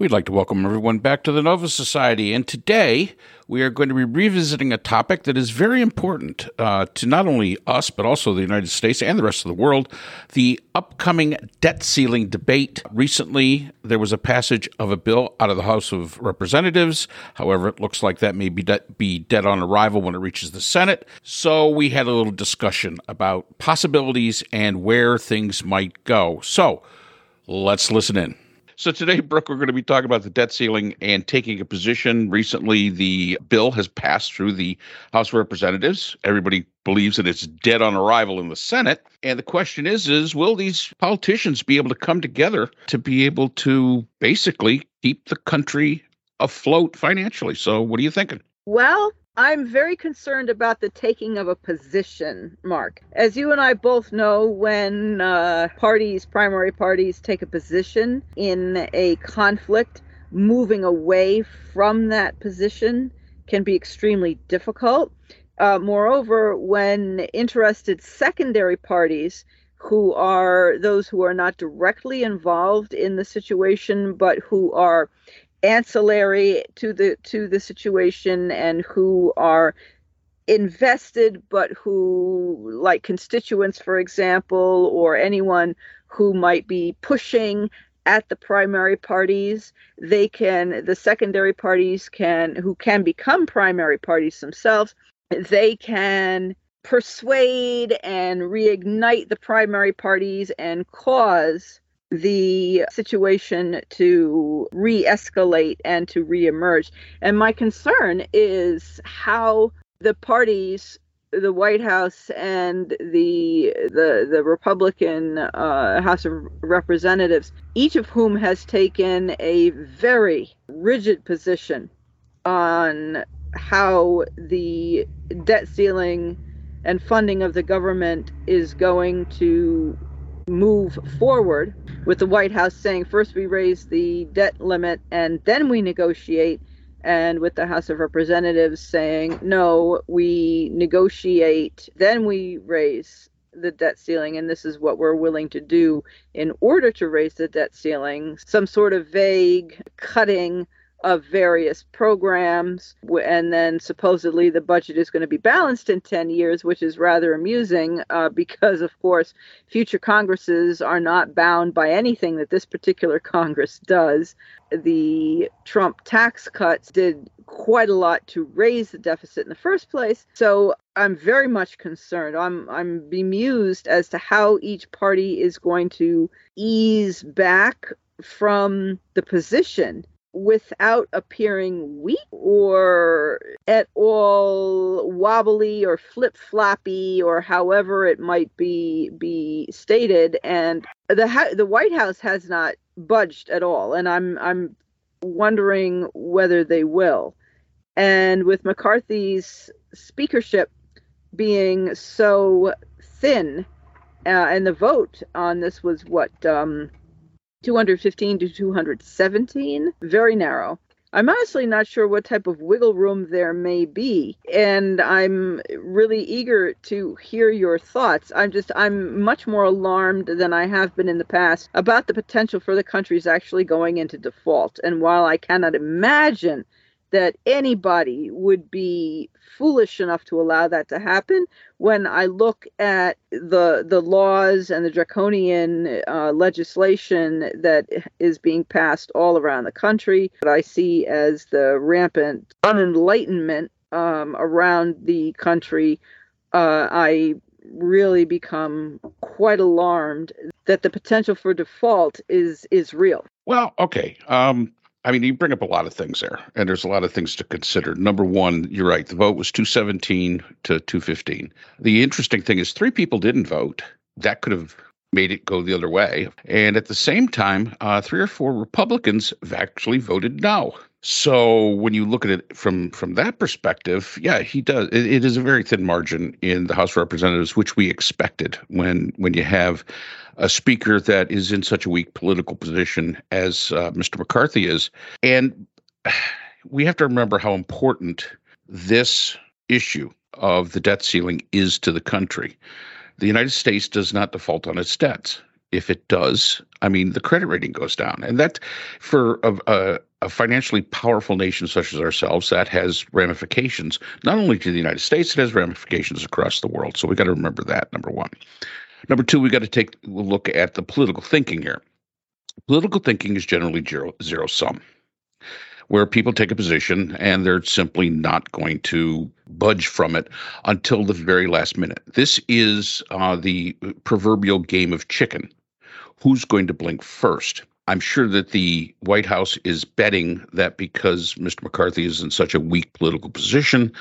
We'd like to welcome everyone back to the Nova Society. And today we are going to be revisiting a topic that is very important uh, to not only us, but also the United States and the rest of the world the upcoming debt ceiling debate. Recently, there was a passage of a bill out of the House of Representatives. However, it looks like that may be, de- be dead on arrival when it reaches the Senate. So we had a little discussion about possibilities and where things might go. So let's listen in. So today, Brooke, we're going to be talking about the debt ceiling and taking a position. Recently, the bill has passed through the House of Representatives. Everybody believes that it's dead on arrival in the Senate. And the question is, is will these politicians be able to come together to be able to basically keep the country afloat financially? So what are you thinking? Well, I'm very concerned about the taking of a position, Mark. As you and I both know, when uh, parties, primary parties, take a position in a conflict, moving away from that position can be extremely difficult. Uh, moreover, when interested secondary parties, who are those who are not directly involved in the situation, but who are ancillary to the to the situation and who are invested but who like constituents for example or anyone who might be pushing at the primary parties they can the secondary parties can who can become primary parties themselves they can persuade and reignite the primary parties and cause the situation to re escalate and to re emerge. And my concern is how the parties the White House and the the the Republican uh, House of Representatives, each of whom has taken a very rigid position on how the debt ceiling and funding of the government is going to move forward with the White House saying first we raise the debt limit and then we negotiate, and with the House of Representatives saying no, we negotiate, then we raise the debt ceiling, and this is what we're willing to do in order to raise the debt ceiling. Some sort of vague cutting of various programs and then supposedly the budget is going to be balanced in 10 years which is rather amusing uh, because of course future congresses are not bound by anything that this particular congress does. The trump tax cuts did quite a lot to raise the deficit in the first place so i'm very much concerned. I'm i'm bemused as to how each party is going to ease back from the position without appearing weak or at all wobbly or flip floppy or however it might be be stated. And the the White House has not budged at all. And I'm I'm wondering whether they will. And with McCarthy's speakership being so thin uh, and the vote on this was what um 215 to 217, very narrow. I'm honestly not sure what type of wiggle room there may be, and I'm really eager to hear your thoughts. I'm just, I'm much more alarmed than I have been in the past about the potential for the countries actually going into default. And while I cannot imagine that anybody would be foolish enough to allow that to happen. When i look at the the laws and the draconian uh, legislation that is being passed all around the country that i see as the rampant unenlightenment um, around the country uh, i really become quite alarmed that the potential for default is is real. Well okay um I mean, you bring up a lot of things there, and there's a lot of things to consider. Number one, you're right. The vote was 217 to 215. The interesting thing is, three people didn't vote. That could have made it go the other way. And at the same time, uh, three or four Republicans actually voted no. So when you look at it from from that perspective, yeah, he does. It, it is a very thin margin in the House of Representatives, which we expected when when you have a speaker that is in such a weak political position as uh, Mr. McCarthy is, and we have to remember how important this issue of the debt ceiling is to the country. The United States does not default on its debts. if it does, I mean, the credit rating goes down. And that, for a, a, a, financially powerful nation such as ourselves, that has ramifications not only to the United States, it has ramifications across the world. So we got to remember that, number one. Number two, we got to take a look at the political thinking here. Political thinking is generally zero, zero sum where people take a position and they're simply not going to budge from it until the very last minute. This is uh, the proverbial game of chicken. Who's going to blink first? I'm sure that the White House is betting that because Mr. McCarthy is in such a weak political position,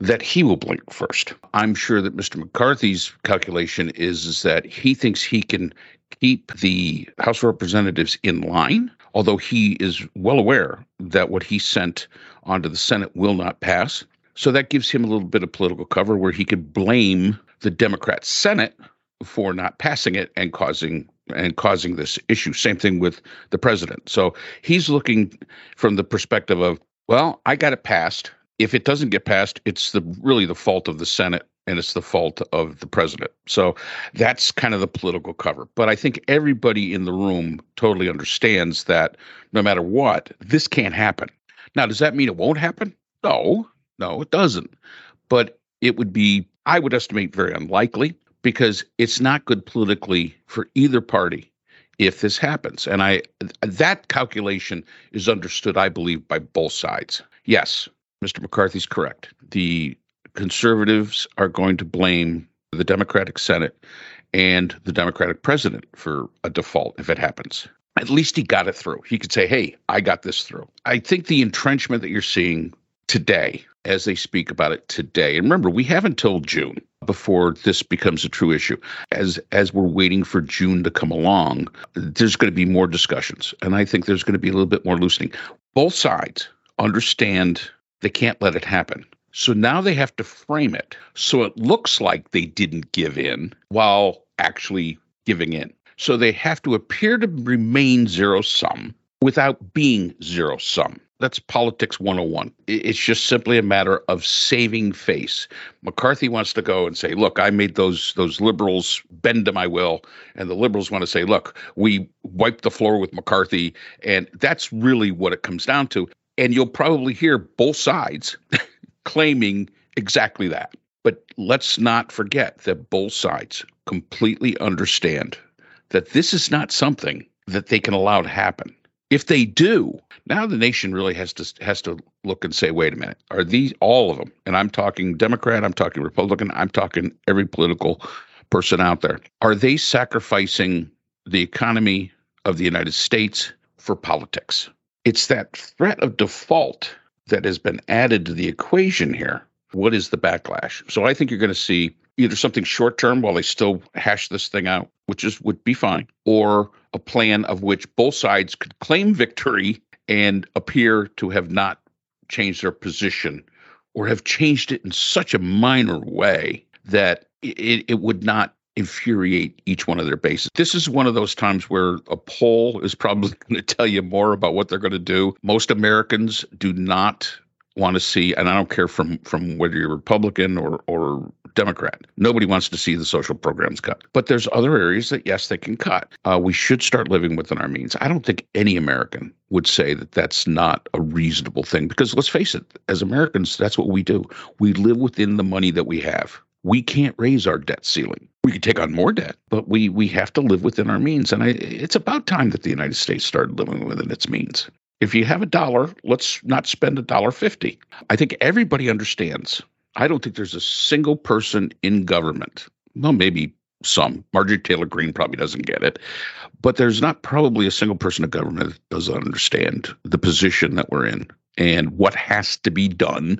that he will blink first. I'm sure that Mr. McCarthy's calculation is, is that he thinks he can keep the House of Representatives in line although he is well aware that what he sent onto the Senate will not pass. So that gives him a little bit of political cover where he could blame the Democrat Senate for not passing it and causing and causing this issue. Same thing with the president. So he's looking from the perspective of, well, I got it passed. If it doesn't get passed, it's the really the fault of the Senate and it's the fault of the president. So that's kind of the political cover. But I think everybody in the room totally understands that no matter what, this can't happen. Now, does that mean it won't happen? No, no, it doesn't. But it would be, I would estimate, very unlikely because it's not good politically for either party if this happens. And I that calculation is understood, I believe, by both sides. Yes, Mr. McCarthy's correct. The conservatives are going to blame the Democratic Senate and the Democratic president for a default if it happens. At least he got it through. He could say, hey, I got this through. I think the entrenchment that you're seeing today, as they speak about it today, and remember, we have until June before this becomes a true issue. As as we're waiting for June to come along, there's going to be more discussions. And I think there's going to be a little bit more loosening. Both sides understand they can't let it happen. So now they have to frame it so it looks like they didn't give in while actually giving in. So they have to appear to remain zero sum without being zero sum. That's politics 101. It's just simply a matter of saving face. McCarthy wants to go and say, "Look, I made those those liberals bend to my will," and the liberals want to say, "Look, we wiped the floor with McCarthy," and that's really what it comes down to. And you'll probably hear both sides claiming exactly that. But let's not forget that both sides completely understand that this is not something that they can allow to happen. If they do, now the nation really has to has to look and say, wait a minute, are these all of them? And I'm talking Democrat, I'm talking Republican, I'm talking every political person out there. Are they sacrificing the economy of the United States for politics? It's that threat of default that has been added to the equation here, what is the backlash? So I think you're going to see either something short term while they still hash this thing out, which is would be fine, or a plan of which both sides could claim victory and appear to have not changed their position or have changed it in such a minor way that it, it would not infuriate each one of their bases. This is one of those times where a poll is probably going to tell you more about what they're going to do. Most Americans do not want to see, and I don't care from from whether you're Republican or or Democrat. Nobody wants to see the social programs cut. But there's other areas that yes, they can cut. Uh, we should start living within our means. I don't think any American would say that that's not a reasonable thing because let's face it, as Americans, that's what we do. We live within the money that we have we can't raise our debt ceiling. We could take on more debt, but we we have to live within our means. And I, it's about time that the United States started living within its means. If you have a dollar, let's not spend a dollar fifty. I think everybody understands. I don't think there's a single person in government. Well, maybe some. Marjorie Taylor Greene probably doesn't get it, but there's not probably a single person in government that doesn't understand the position that we're in and what has to be done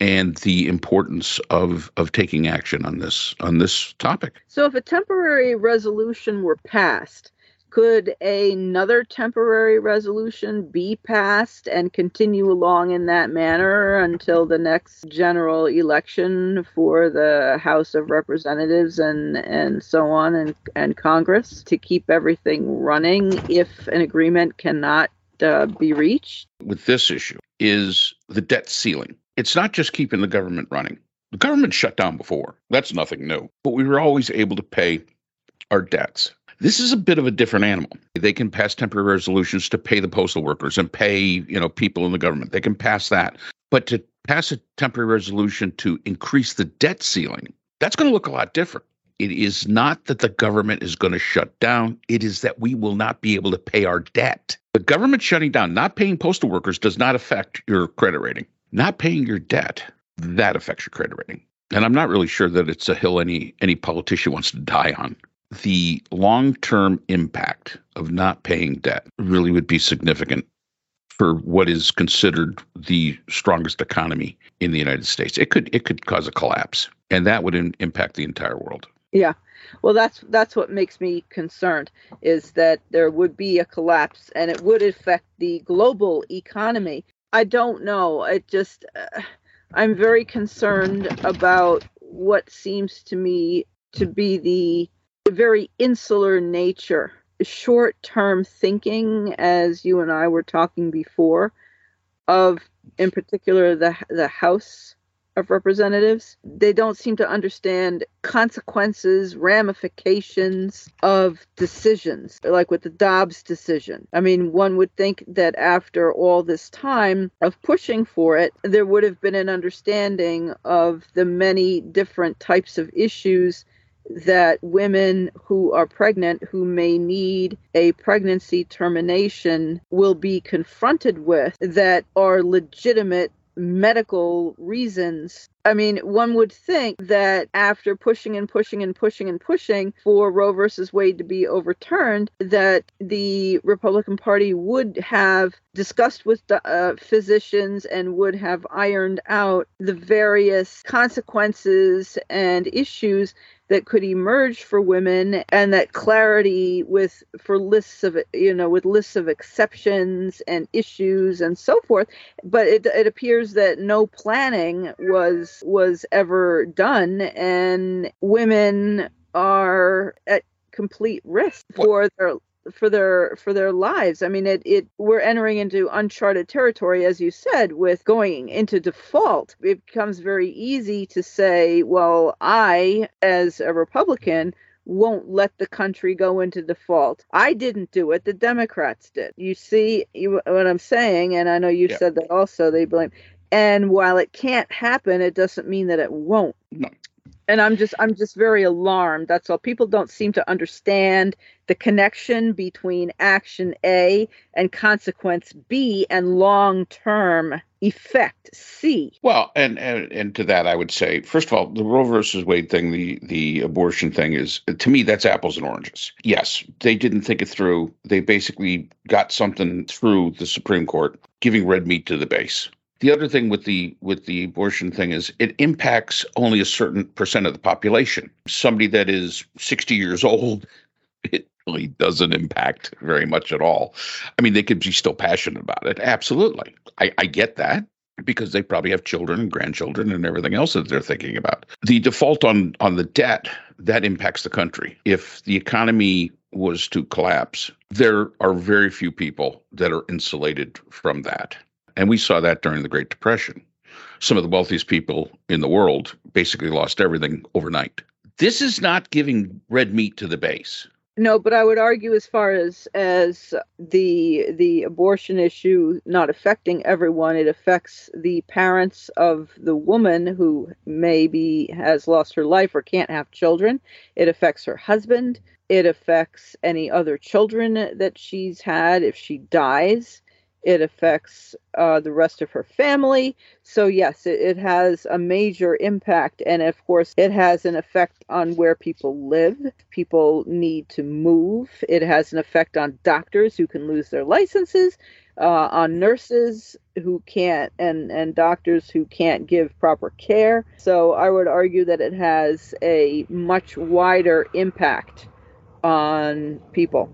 and the importance of of taking action on this on this topic. So if a temporary resolution were passed, could another temporary resolution be passed and continue along in that manner until the next general election for the House of Representatives and and so on and and Congress to keep everything running if an agreement cannot uh, be reached? With this issue is the debt ceiling it's not just keeping the government running. The government shut down before. That's nothing new. But we were always able to pay our debts. This is a bit of a different animal. They can pass temporary resolutions to pay the postal workers and pay, you know, people in the government. They can pass that. But to pass a temporary resolution to increase the debt ceiling, that's going to look a lot different. It is not that the government is going to shut down, it is that we will not be able to pay our debt. The government shutting down, not paying postal workers, does not affect your credit rating. Not paying your debt, that affects your credit rating. And I'm not really sure that it's a hill any any politician wants to die on. The long-term impact of not paying debt really would be significant for what is considered the strongest economy in the United States. It could it could cause a collapse, and that would in, impact the entire world. Yeah. Well, that's that's what makes me concerned is that there would be a collapse and it would affect the global economy. I don't know. It just uh, I'm very concerned about what seems to me to be the very insular nature, short-term thinking as you and I were talking before of in particular the the House of representatives. They don't seem to understand consequences, ramifications of decisions, like with the Dobbs decision. I mean, one would think that after all this time of pushing for it, there would have been an understanding of the many different types of issues that women who are pregnant who may need a pregnancy termination will be confronted with that are legitimate medical reasons. I mean, one would think that after pushing and pushing and pushing and pushing for Roe versus Wade to be overturned, that the Republican Party would have discussed with the, uh, physicians and would have ironed out the various consequences and issues that could emerge for women and that clarity with for lists of you know with lists of exceptions and issues and so forth. But it, it appears that no planning was was ever done and women are at complete risk for their for their for their lives. I mean, it it we're entering into uncharted territory, as you said, with going into default. It becomes very easy to say, well, I, as a Republican, won't let the country go into default. I didn't do it. The Democrats did. You see you, what I'm saying, and I know you yeah. said that also. They blame. And while it can't happen, it doesn't mean that it won't. No. And i'm just i'm just very alarmed. That's all. People don't seem to understand the connection between action a and consequence b and long term effect c. Well and, and and to that i would say first of all the roe versus wade thing the the abortion thing is to me that's apples and oranges. Yes they didn't think it through. They basically got something through the supreme court giving red meat to the base the other thing with the with the abortion thing is it impacts only a certain percent of the population. Somebody that is 60 years old, it really doesn't impact very much at all. I mean, they could be still passionate about it. Absolutely. I, I get that because they probably have children and grandchildren and everything else that they're thinking about. The default on on the debt that impacts the country. If the economy was to collapse, there are very few people that are insulated from that. And we saw that during the Great Depression. Some of the wealthiest people in the world basically lost everything overnight. This is not giving red meat to the base. No, but I would argue as far as as the the abortion issue not affecting everyone, it affects the parents of the woman who maybe has lost her life or can't have children. It affects her husband. It affects any other children that she's had if she dies. It affects uh, the rest of her family. So, yes, it, it, has a major impact. And of course, it has an effect on where people live. People need to move. It has an effect on doctors who can lose their licenses, uh, on nurses who can't, and, and doctors who can't give proper care. So, I would argue that it has a much wider impact on people.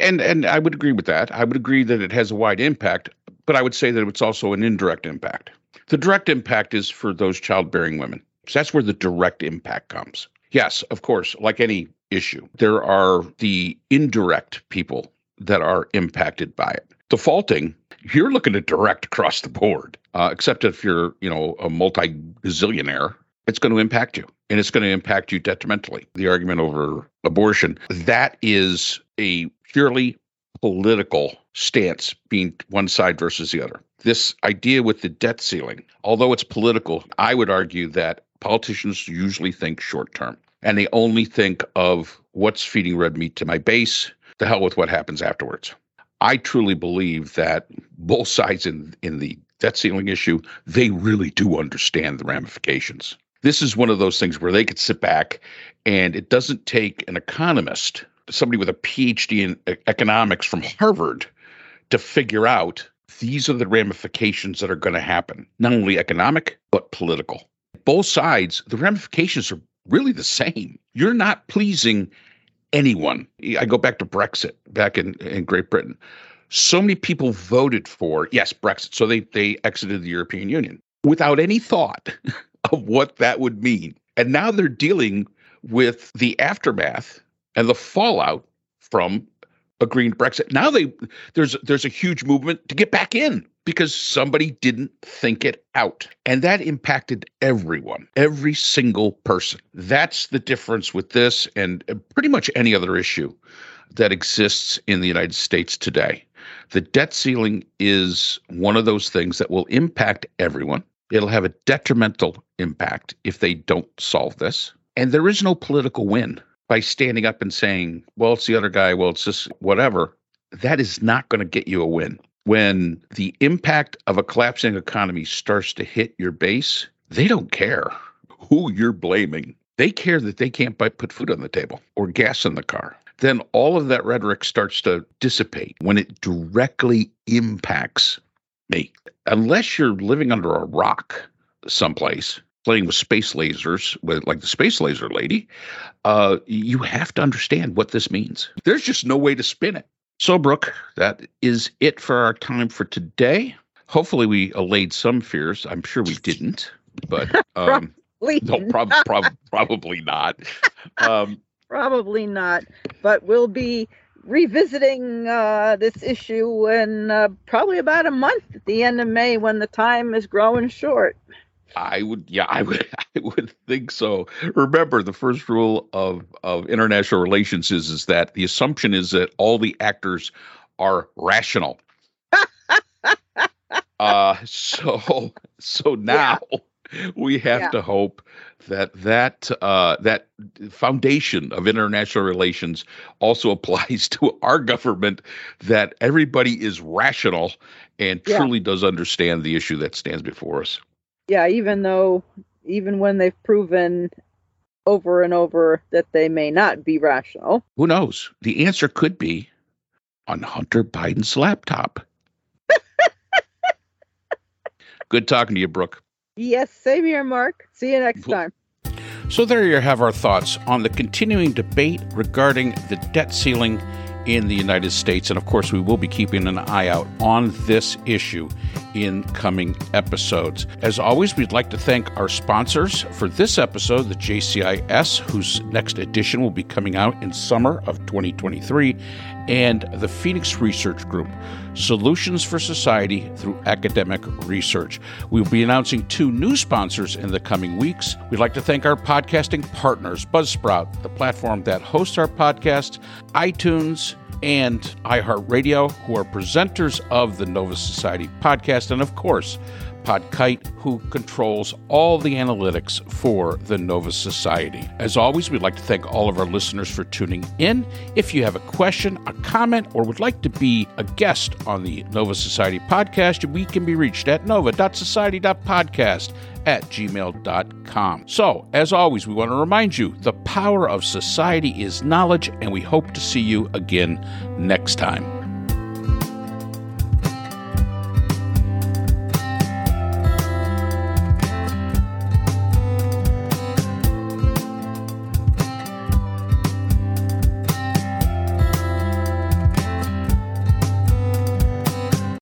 And and I would agree with that. I would agree that it has a wide impact, but I would say that it's also an indirect impact. The direct impact is for those childbearing women. So that's where the direct impact comes. Yes, of course, like any issue, there are the indirect people that are impacted by it. Defaulting, you're looking at direct across the board, uh, except if you're, you know, a multi gazillionaire it's going to impact you and it's going to impact you detrimentally. The argument over abortion, that is a purely political stance being one side versus the other. This idea with the debt ceiling, although it's political, I would argue that politicians usually think short term and they only think of what's feeding red meat to my base, the hell with what happens afterwards. I truly believe that both sides in, in the debt ceiling issue, they really do understand the ramifications. This is one of those things where they could sit back and it doesn't take an economist, somebody with a PhD in economics from Harvard, to figure out these are the ramifications that are going to happen, not only economic, but political. Both sides, the ramifications are really the same. You're not pleasing anyone. I go back to Brexit back in, in Great Britain. So many people voted for, yes, Brexit. So they, they exited the European Union without any thought of what that would mean. And now they're dealing with the aftermath and the fallout from a green Brexit. Now they there's there's a huge movement to get back in because somebody didn't think it out. And that impacted everyone, every single person. That's the difference with this and pretty much any other issue that exists in the United States today. The debt ceiling is one of those things that will impact everyone. It'll have a detrimental impact if they don't solve this. And there is no political win by standing up and saying, well, it's the other guy, well, it's just whatever. That is not going to get you a win when the impact of a collapsing economy starts to hit your base, they don't care who you're blaming. They care that they can't buy, put food on the table or gas in the car. Then all of that rhetoric starts to dissipate when it directly impacts me. Unless you're living under a rock someplace, playing with space lasers, with like the space laser lady, uh, you have to understand what this means. There's just no way to spin it. So, Brooke, that is it for our time for today. Hopefully, we allayed some fears. I'm sure we didn't, but um, probably no, prob- prob- probably not. Um, probably not. But we'll be revisiting uh, this issue in uh, probably about a month at the end of May when the time is growing short. I would, yeah, I would, I would think so. Remember, the first rule of of international relations is is that the assumption is that all the actors are rational. uh, so so now yeah. we have yeah. to hope that that uh, that foundation of international relations also applies to our government. That everybody is rational and yeah. truly does understand the issue that stands before us yeah, even though even when they've proven over and over that they may not be rational. Who knows? The answer could be on Hunter Biden's laptop. Good talking to you, Brooke. Yes, same here, Mark. See you next time. So, there you have our thoughts on the continuing debate regarding the debt ceiling in the United States. And of course, we will be keeping an eye out on this issue in coming episodes. As always, we'd like to thank our sponsors for this episode, the JCIS, whose next edition will be coming out in summer of 2023, and the Phoenix Research Group, Solutions for Society through Academic Research. We'll be announcing two new sponsors in the coming weeks. We'd like to thank our podcasting partners, Buzzsprout, the platform that hosts our podcast, iTunes, and iHeartRadio, who are presenters of the Nova Society podcast, and of course, Podkite, who controls all the analytics for the Nova Society. As always, we'd like to thank all of our listeners for tuning in. If you have a question, a comment, or would like to be a guest on the Nova Society podcast, we can be reached at nova.society.podcast at gmail.com. So, as always, we want to remind you the power of society is knowledge, and we hope to see you again next time.